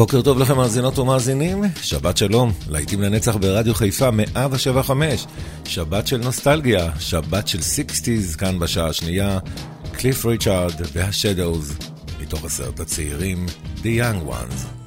בוקר טוב לכם מאזינות ומאזינים, שבת שלום, להיטים לנצח ברדיו חיפה 175, שבת של נוסטלגיה, שבת של סיקסטיז, כאן בשעה השנייה, קליף ריצ'ארד והשדאוז, מתוך הסרט הצעירים, The Young Ones.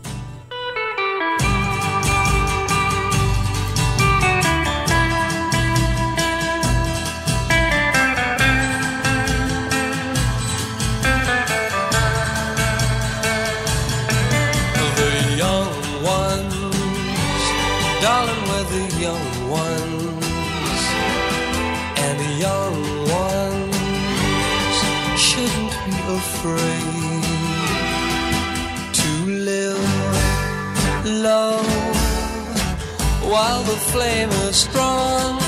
The flame is strong.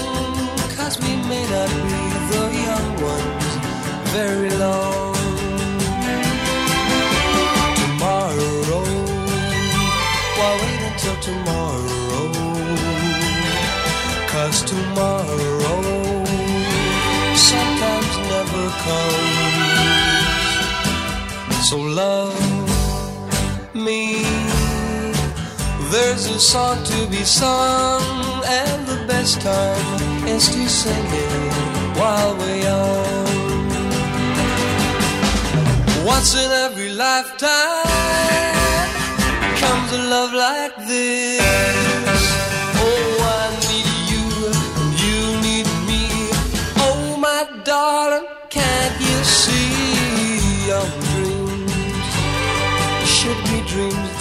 Cause we may not be the young ones very long. So love me there's a song to be sung, and the best time is to sing it while we're young. Once in every lifetime comes a love like this.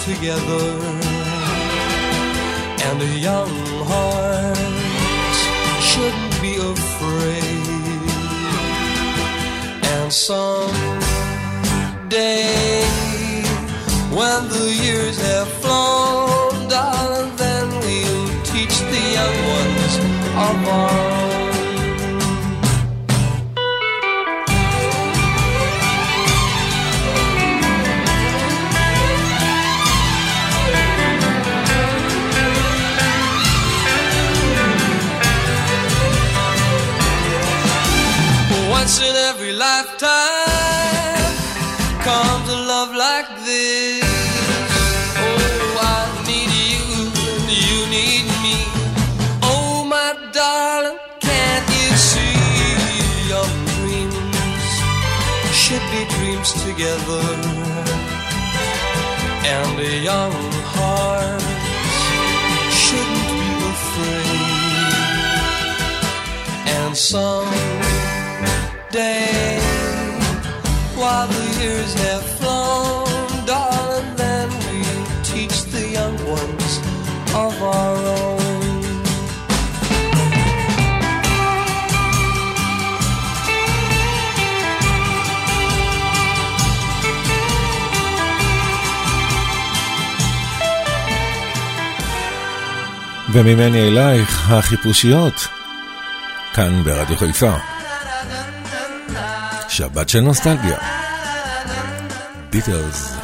Together? and a young heart shouldn't be afraid. And someday, when the years have flown, darling, then we'll teach the young ones of our afraid. And some day while the years have flown, darling, then we teach the young ones of our own. וממני אלייך, החיפושיות, כאן ברדיו חיפה. שבת של נוסטלגיה. ביטלס.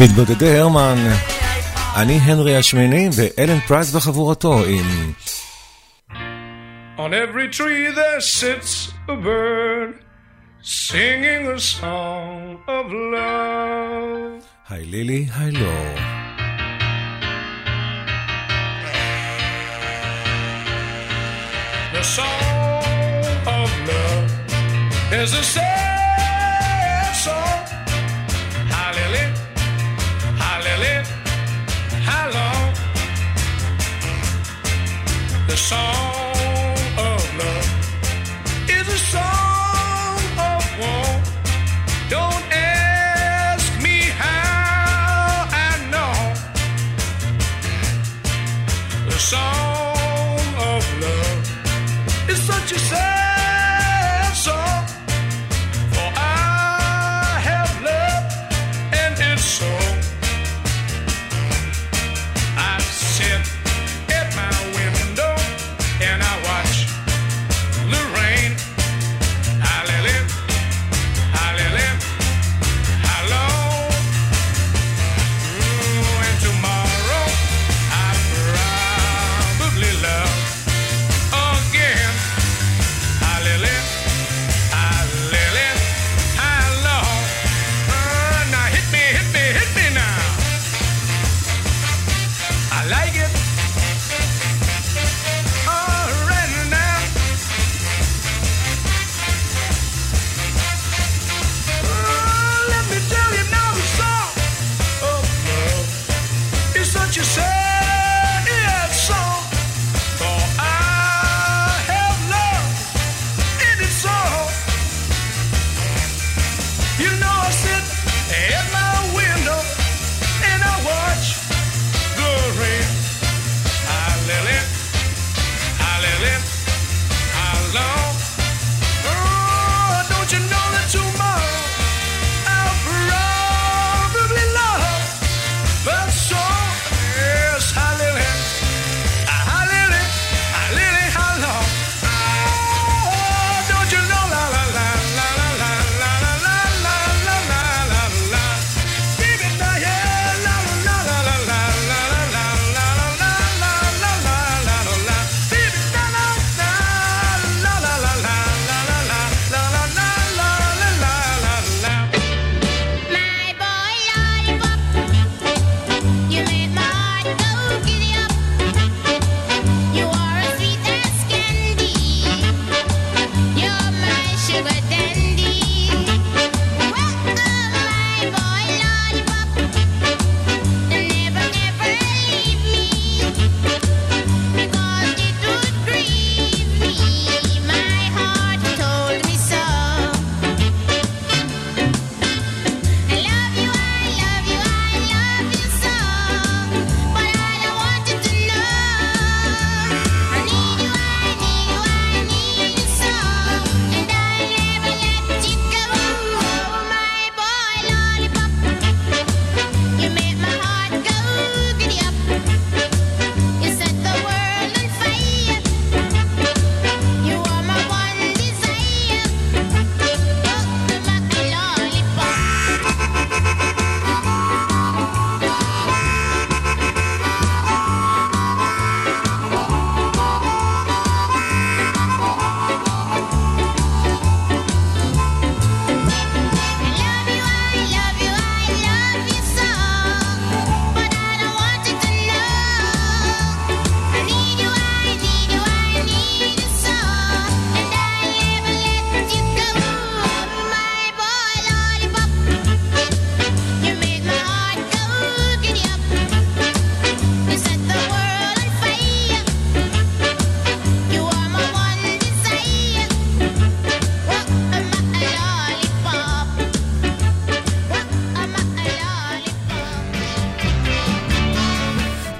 מתבודדי הרמן, אני הנרי השמיני ואלן פרייס וחבורתו עם... On every tree there sits a bird singing a song of love. היי לילי, היי לא. The song of love is a song song.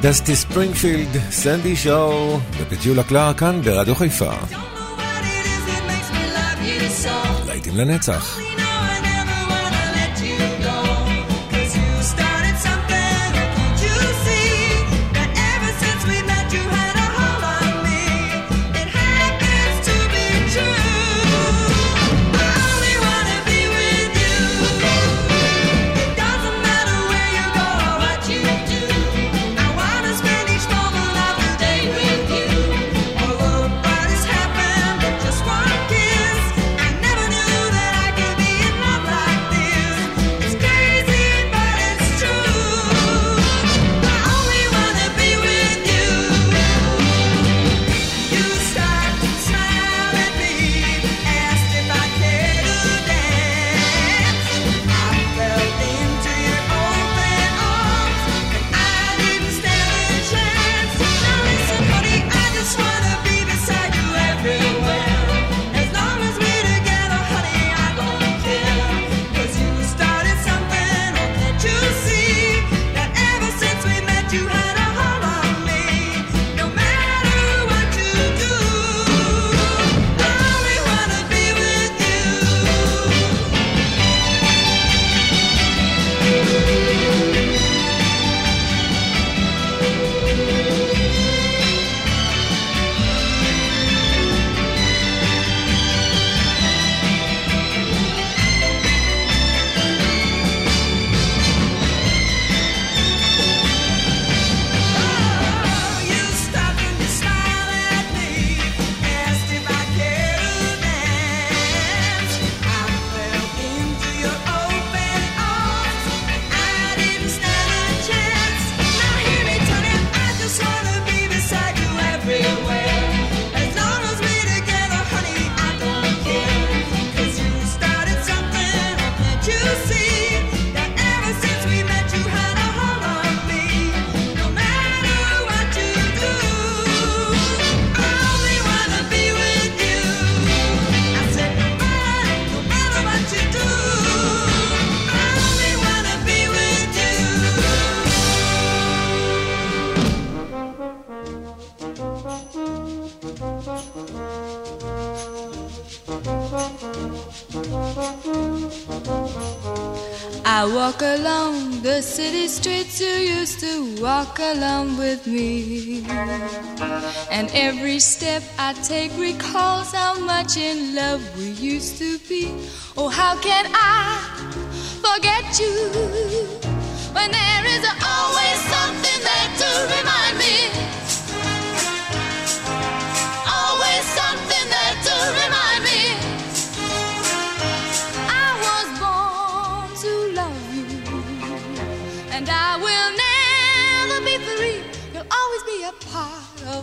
דסטי ספרינגפילד, סנדי שואו ופטיולה קלר כאן ברדיו חיפה. להיטים לנצח. Along with me. And every step I take recalls how much in love we used to be. Oh, how can I forget you when there is always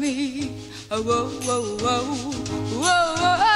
me. Oh, whoa, whoa, whoa, whoa, whoa.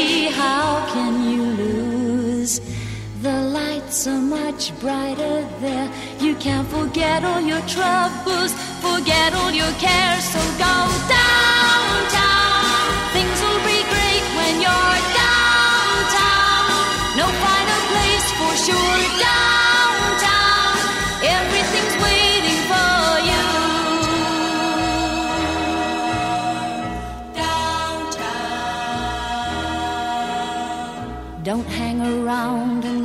Are much brighter there. You can forget all your troubles, forget all your cares. So go downtown. Things will be great when you're downtown. No finer place for sure. Downtown, everything's waiting for you. Downtown. Don't hang around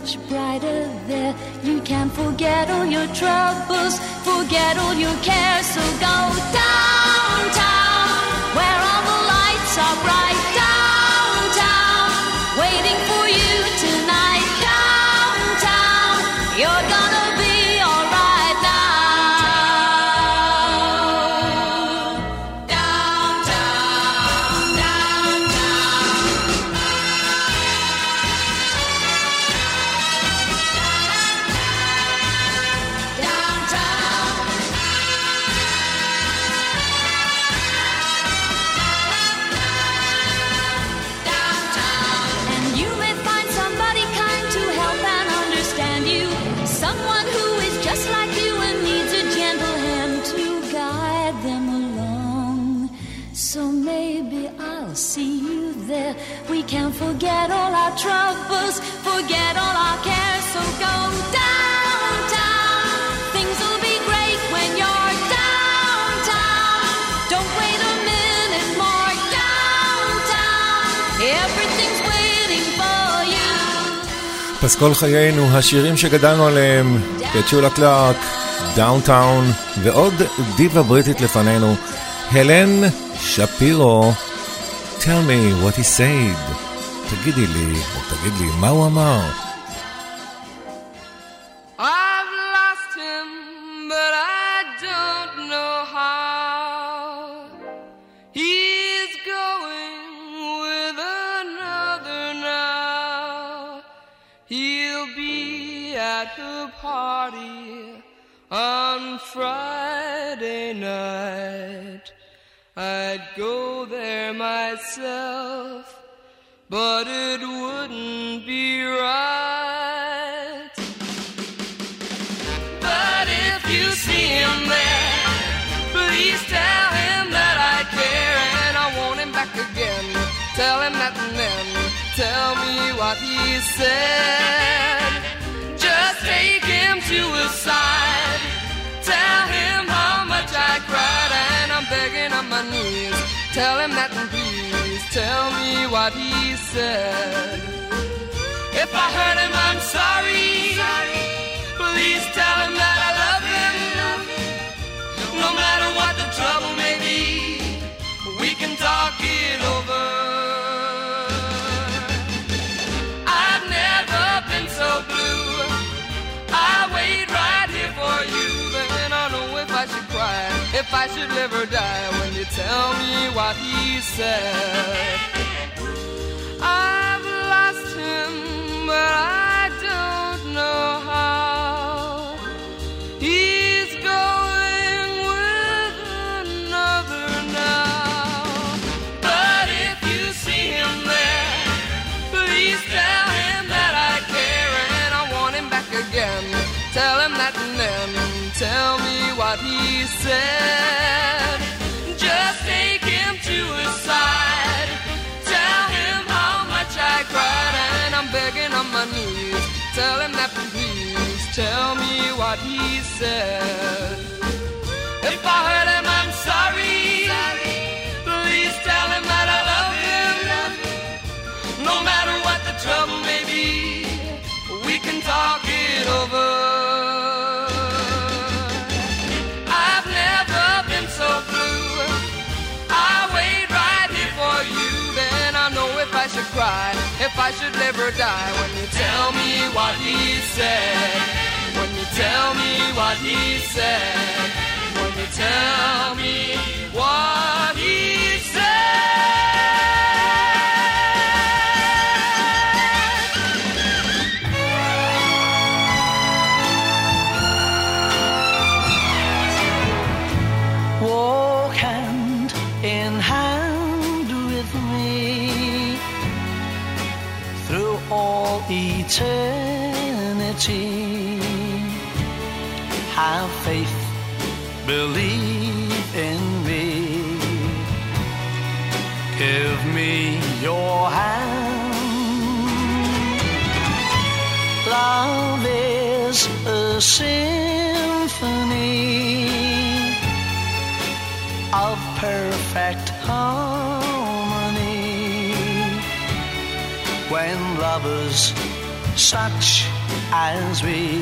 Much brighter there. You can forget all your troubles, forget all your cares. So go downtown, where all the lights are bright. פסקול חיינו, השירים שגדלנו עליהם, פצ'ולה קלארק, דאונטאון, ועוד דיבה בריטית לפנינו, הלן שפירו, tell me what he said. תגידי לי, או תגיד לי, מה הוא אמר? Party on Friday night. I'd go there myself, but it wouldn't be right. But if you see him there, please tell him that I care and I want him back again. Tell him that and then tell me what he said. Side. Tell him how much I cried and I'm begging on my knees. Tell him that please tell me what he said. If I hurt him, I'm sorry. Please tell him that I love him. No matter what the trouble may be, we can talk it over. If I should live or die when you tell me what he said. I've lost him, but I don't know how. He's going with another now. But if you see him there, please tell him that I care and I want him back again. Tell him that and then tell what he said. Just take him to his side. Tell him how much I cried, and I'm begging on my knees. Tell him that please. Tell me what he said. If I hurt him, I'm sorry. Please tell him that I love him. No matter what the trouble may be, we can talk it over. to cry if I should live or die when you tell me what he said. When you tell me what he said. When you tell me what he said. eternity. Have faith, believe in me. Give me your hand. Love is a symphony of perfect harmony. When lovers such as we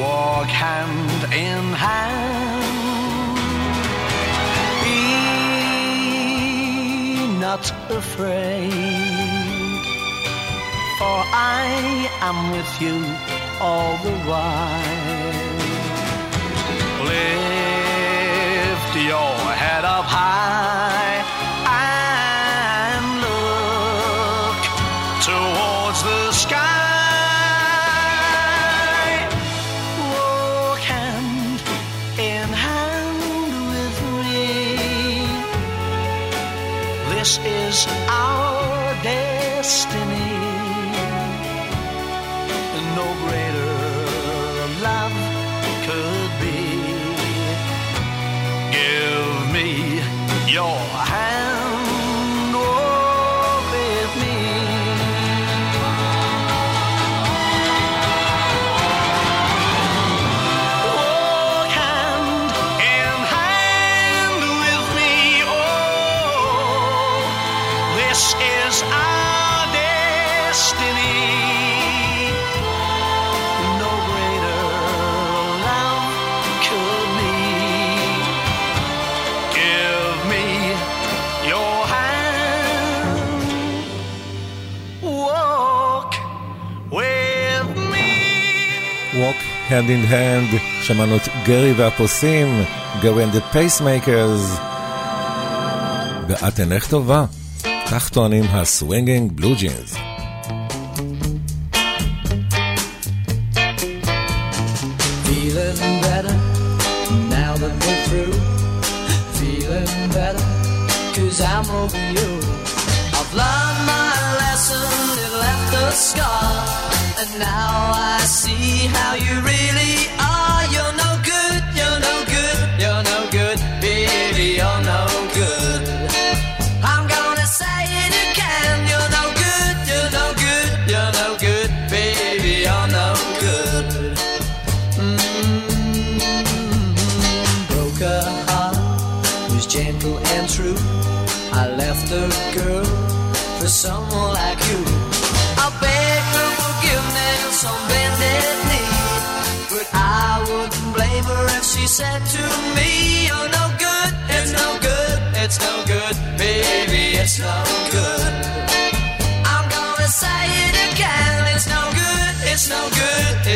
walk hand in hand. Be not afraid, for I am with you all the while. Lift your head up high. Hand in Hand, שמענו את גרי והפוסים, גרי and the Pacemakers, ואת איך טובה, כך טוענים הסווינגינג בלו ג'ינס.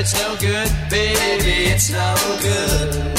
it's no good, baby, it's no good.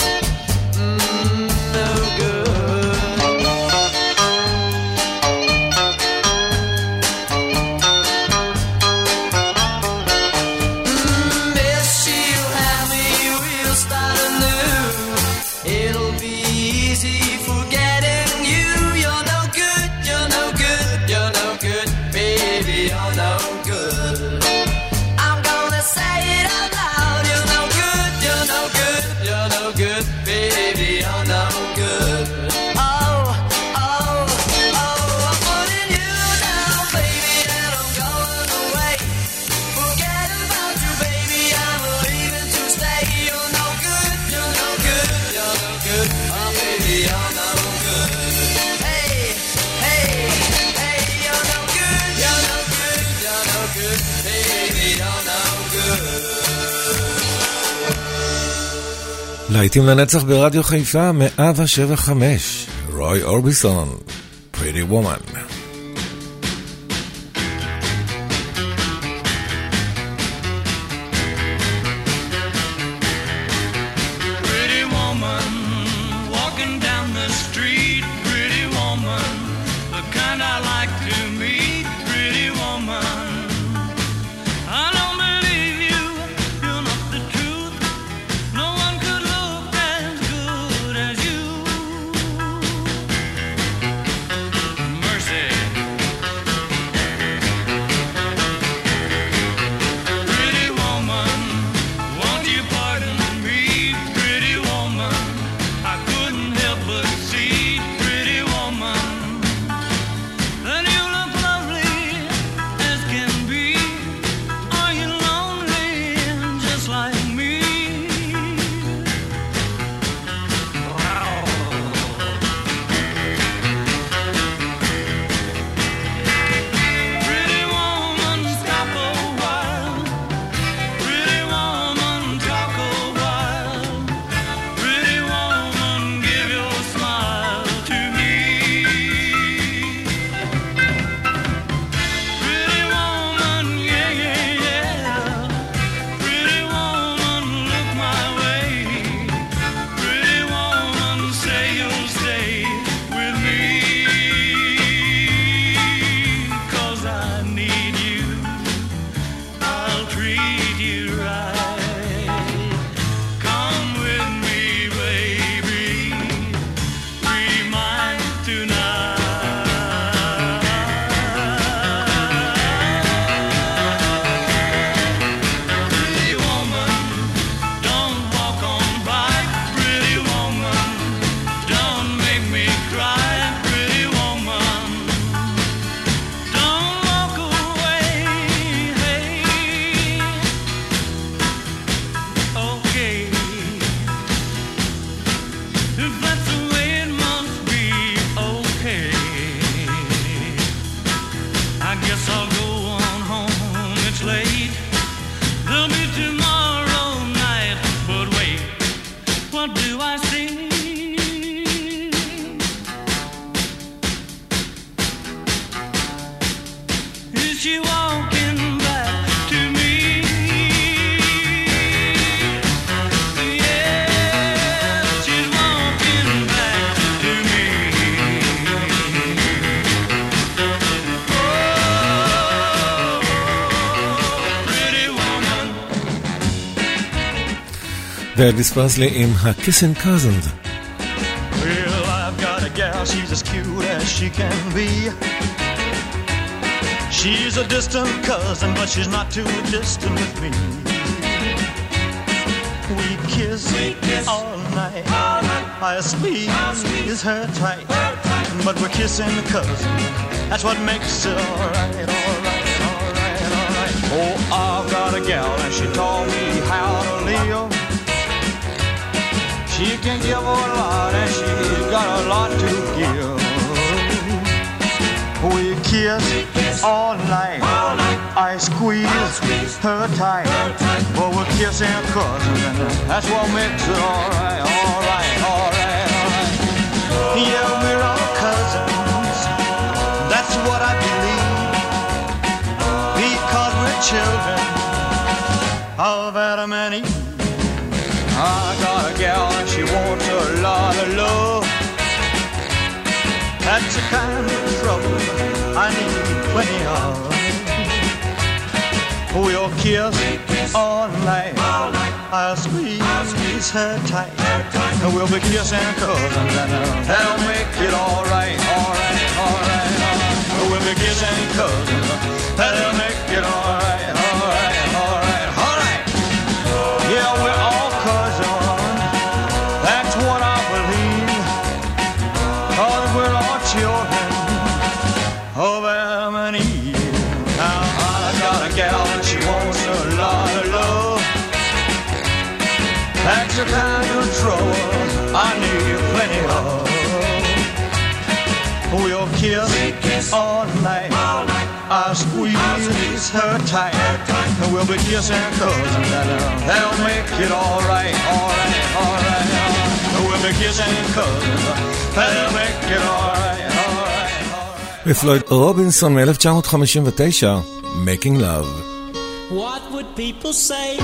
להיטים לנצח ברדיו חיפה, 175, רוי אורביסון, Pretty Woman. ואלוויס פרסלי עם ה-Kissing Cousins. Well, I've got a gal, she's as cute as she can be. She's a distant cousin, but she's not too distant with me. We kiss, all night. I squeeze her tight. But we're kissing cousins. That's what makes it alright, alright, alright, alright. Oh, I've got a gal, and she taught me how to live. She can give a lot and she's got a lot to give. We kiss all night. I squeeze her tight. But we're kissing cousins and that's what makes it alright, alright, alright, alright. Yeah, we're all cousins. That's what I believe. Because we're children of Adam and Eve. That's the kind of trouble I need plenty of. We'll kiss all night. I'll squeeze her tight. And we'll be kissing cousins and that'll make it alright, alright, alright. We'll be kissing cousins. That'll make it alright, squeeze her tight. And we'll be kissing cousins and uh, they'll make it alright, alright, alright. Uh, we'll be kissing cousins, uh, they'll make it alright, alright, alright. ופלויד רובינסון מ-1959, Making Love. What would people say?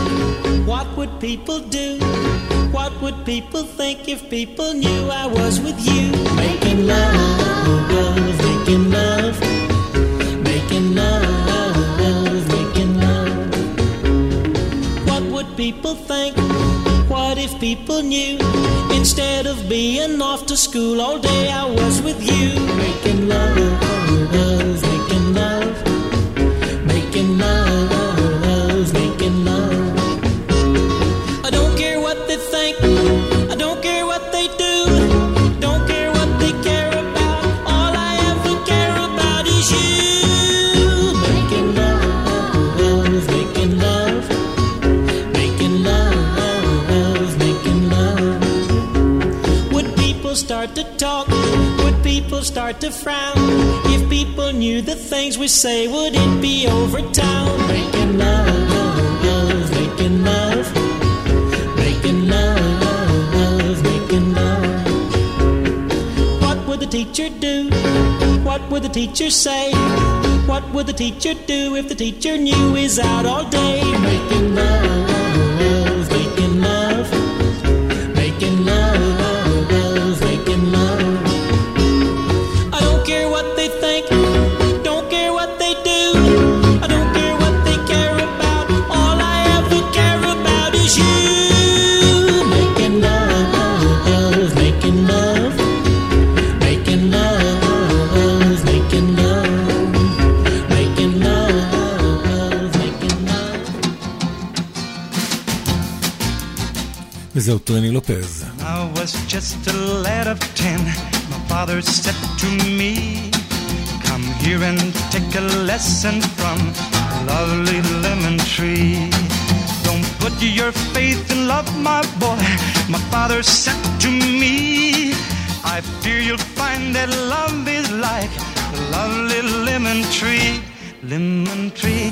What would people do? What would people think if people knew I was with you? Making love, making love, making love, People think? What if people knew? Instead of being off to school all day, I was with you. Making love, start to talk? Would people start to frown? If people knew the things we say, would it be over town? Making love, making love. Making love, making love. What would the teacher do? What would the teacher say? What would the teacher do if the teacher knew he's out all day? Making love, וזהו טרני לופז. I was just a lad of ten. My father said to me, Come here and take a lesson from a lovely lemon tree. Don't put your faith in love, my boy. My father said to me, I fear you'll find that love is like a lovely lemon tree. Lemon tree,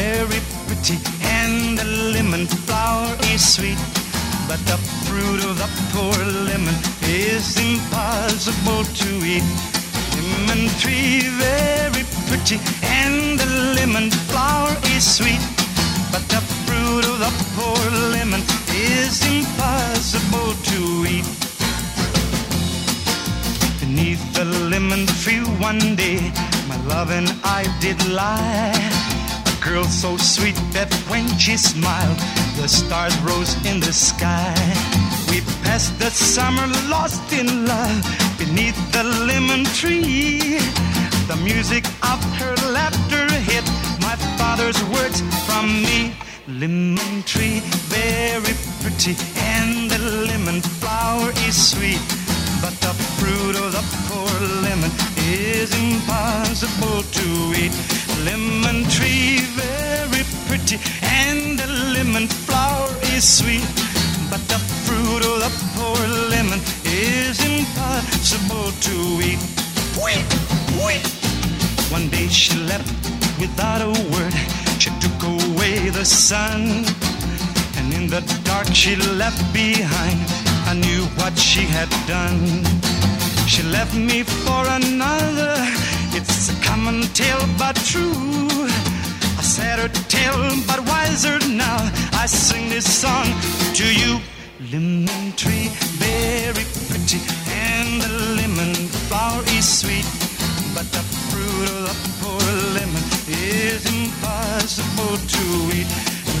very pretty, and the lemon flower is sweet. But the fruit of the poor lemon is impossible to eat. Lemon tree, very pretty, and the lemon flower is sweet. But the fruit of the poor lemon is impossible to eat. Beneath the lemon tree one day, my love and I did lie. Girl so sweet that when she smiled, the stars rose in the sky. We passed the summer lost in love beneath the lemon tree. The music of her laughter hit my father's words from me. Lemon tree, very pretty, and the lemon flower is sweet. But the fruit of the poor lemon is impossible to eat. Lemon tree, very pretty, and the lemon flower is sweet. But the fruit of the poor lemon is impossible to eat. Wait, wait. One day she left without a word. She took away the sun. And in the dark she left behind. I knew what she had done. She left me for another. It's a common tale, but true. A sadder tale, but wiser now. I sing this song to you. Lemon tree, very pretty, and the lemon flower is sweet. But the fruit of the poor lemon is impossible to eat.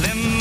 Lemon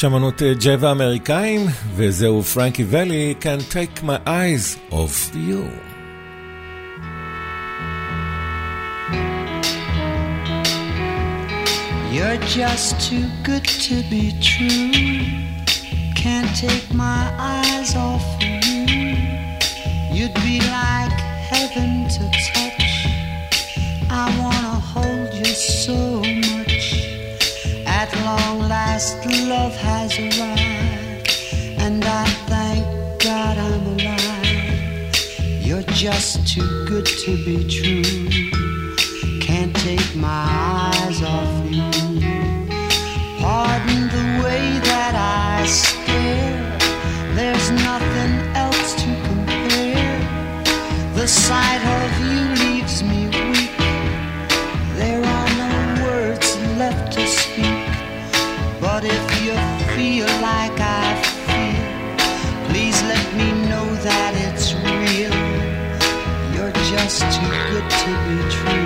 שמנות ג'אב האמריקאים, וזהו פרנקי ולי, Can Take My Eyes Off You. You're just too good to be true. Can't take my eyes off you. You'd be like heaven to touch. I wanna hold you so much long last love has arrived, and I thank God I'm alive. You're just too good to be true. Can't take my eyes off you. Pardon the way that I stare. There's nothing else to compare. The sight It's too good to be true.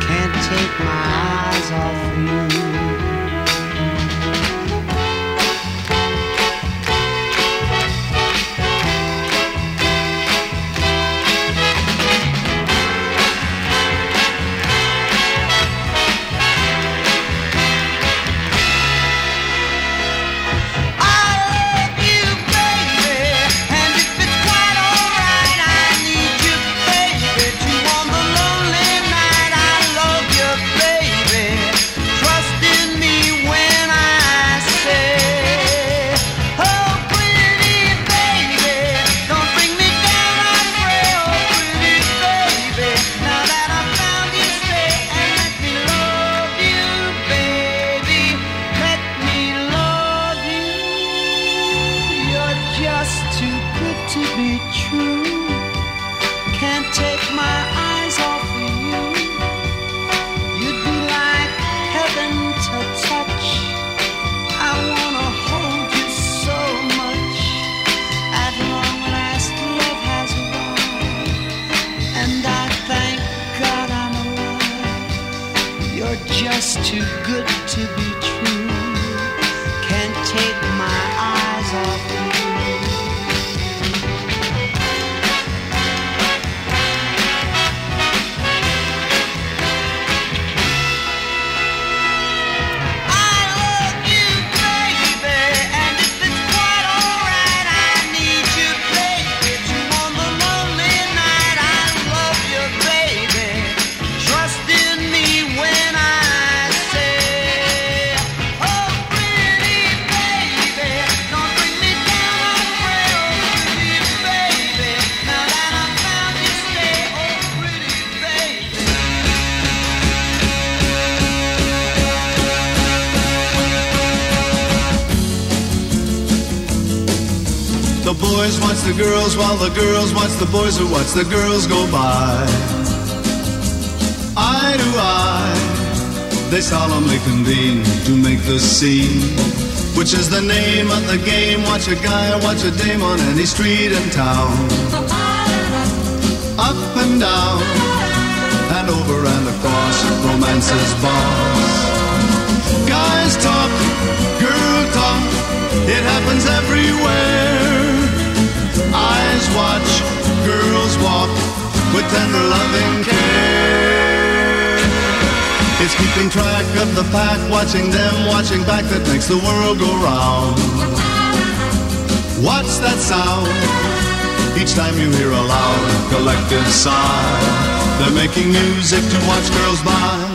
Can't take my eyes off you. Girls while the girls watch the boys who watch the girls go by. Eye to eye, they solemnly convene to make the scene. Which is the name of the game? Watch a guy, or watch a dame on any street in town. Up and down, and over and across, romance's boss. Guys talk, girl talk, it happens everywhere. Watch, girls walk with tender loving care. It's keeping track of the pack, watching them, watching back that makes the world go round. Watch that sound? Each time you hear a loud collective sigh, they're making music to watch girls by.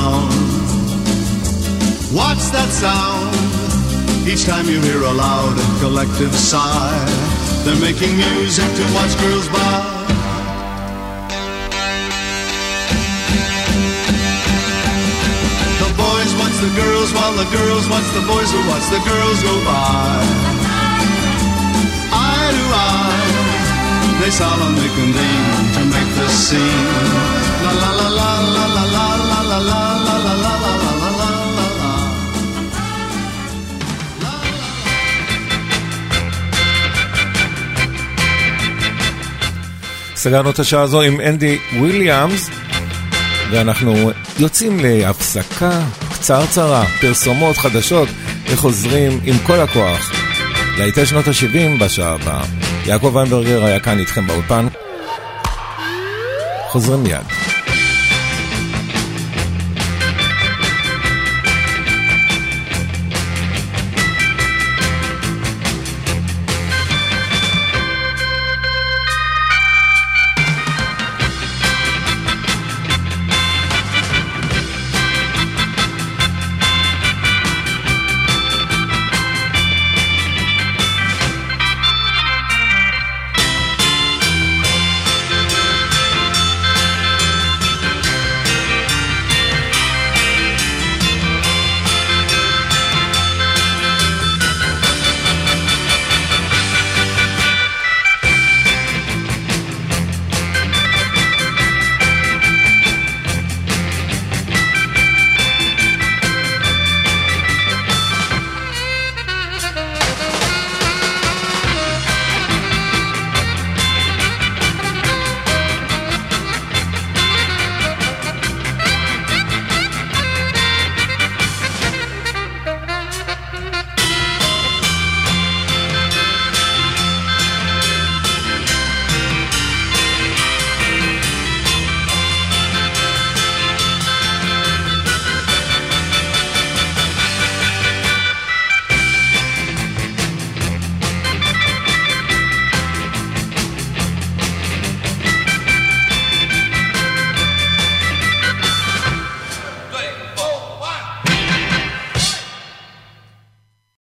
Round. What's that sound? Each time you hear a loud and collective sigh, they're making music to watch girls by. The boys watch the girls while the girls watch the boys who watch the girls go by. Eye to eye, they solemnly convene to make the scene. La la la la la la la סגרנו את השעה הזו עם אנדי וויליאמס ואנחנו יוצאים להפסקה קצרצרה, פרסומות חדשות וחוזרים עם כל הכוח להיטי שנות ה-70 בשעה הבאה. יעקב איינברגר היה כאן איתכם באולפן. חוזרים מיד.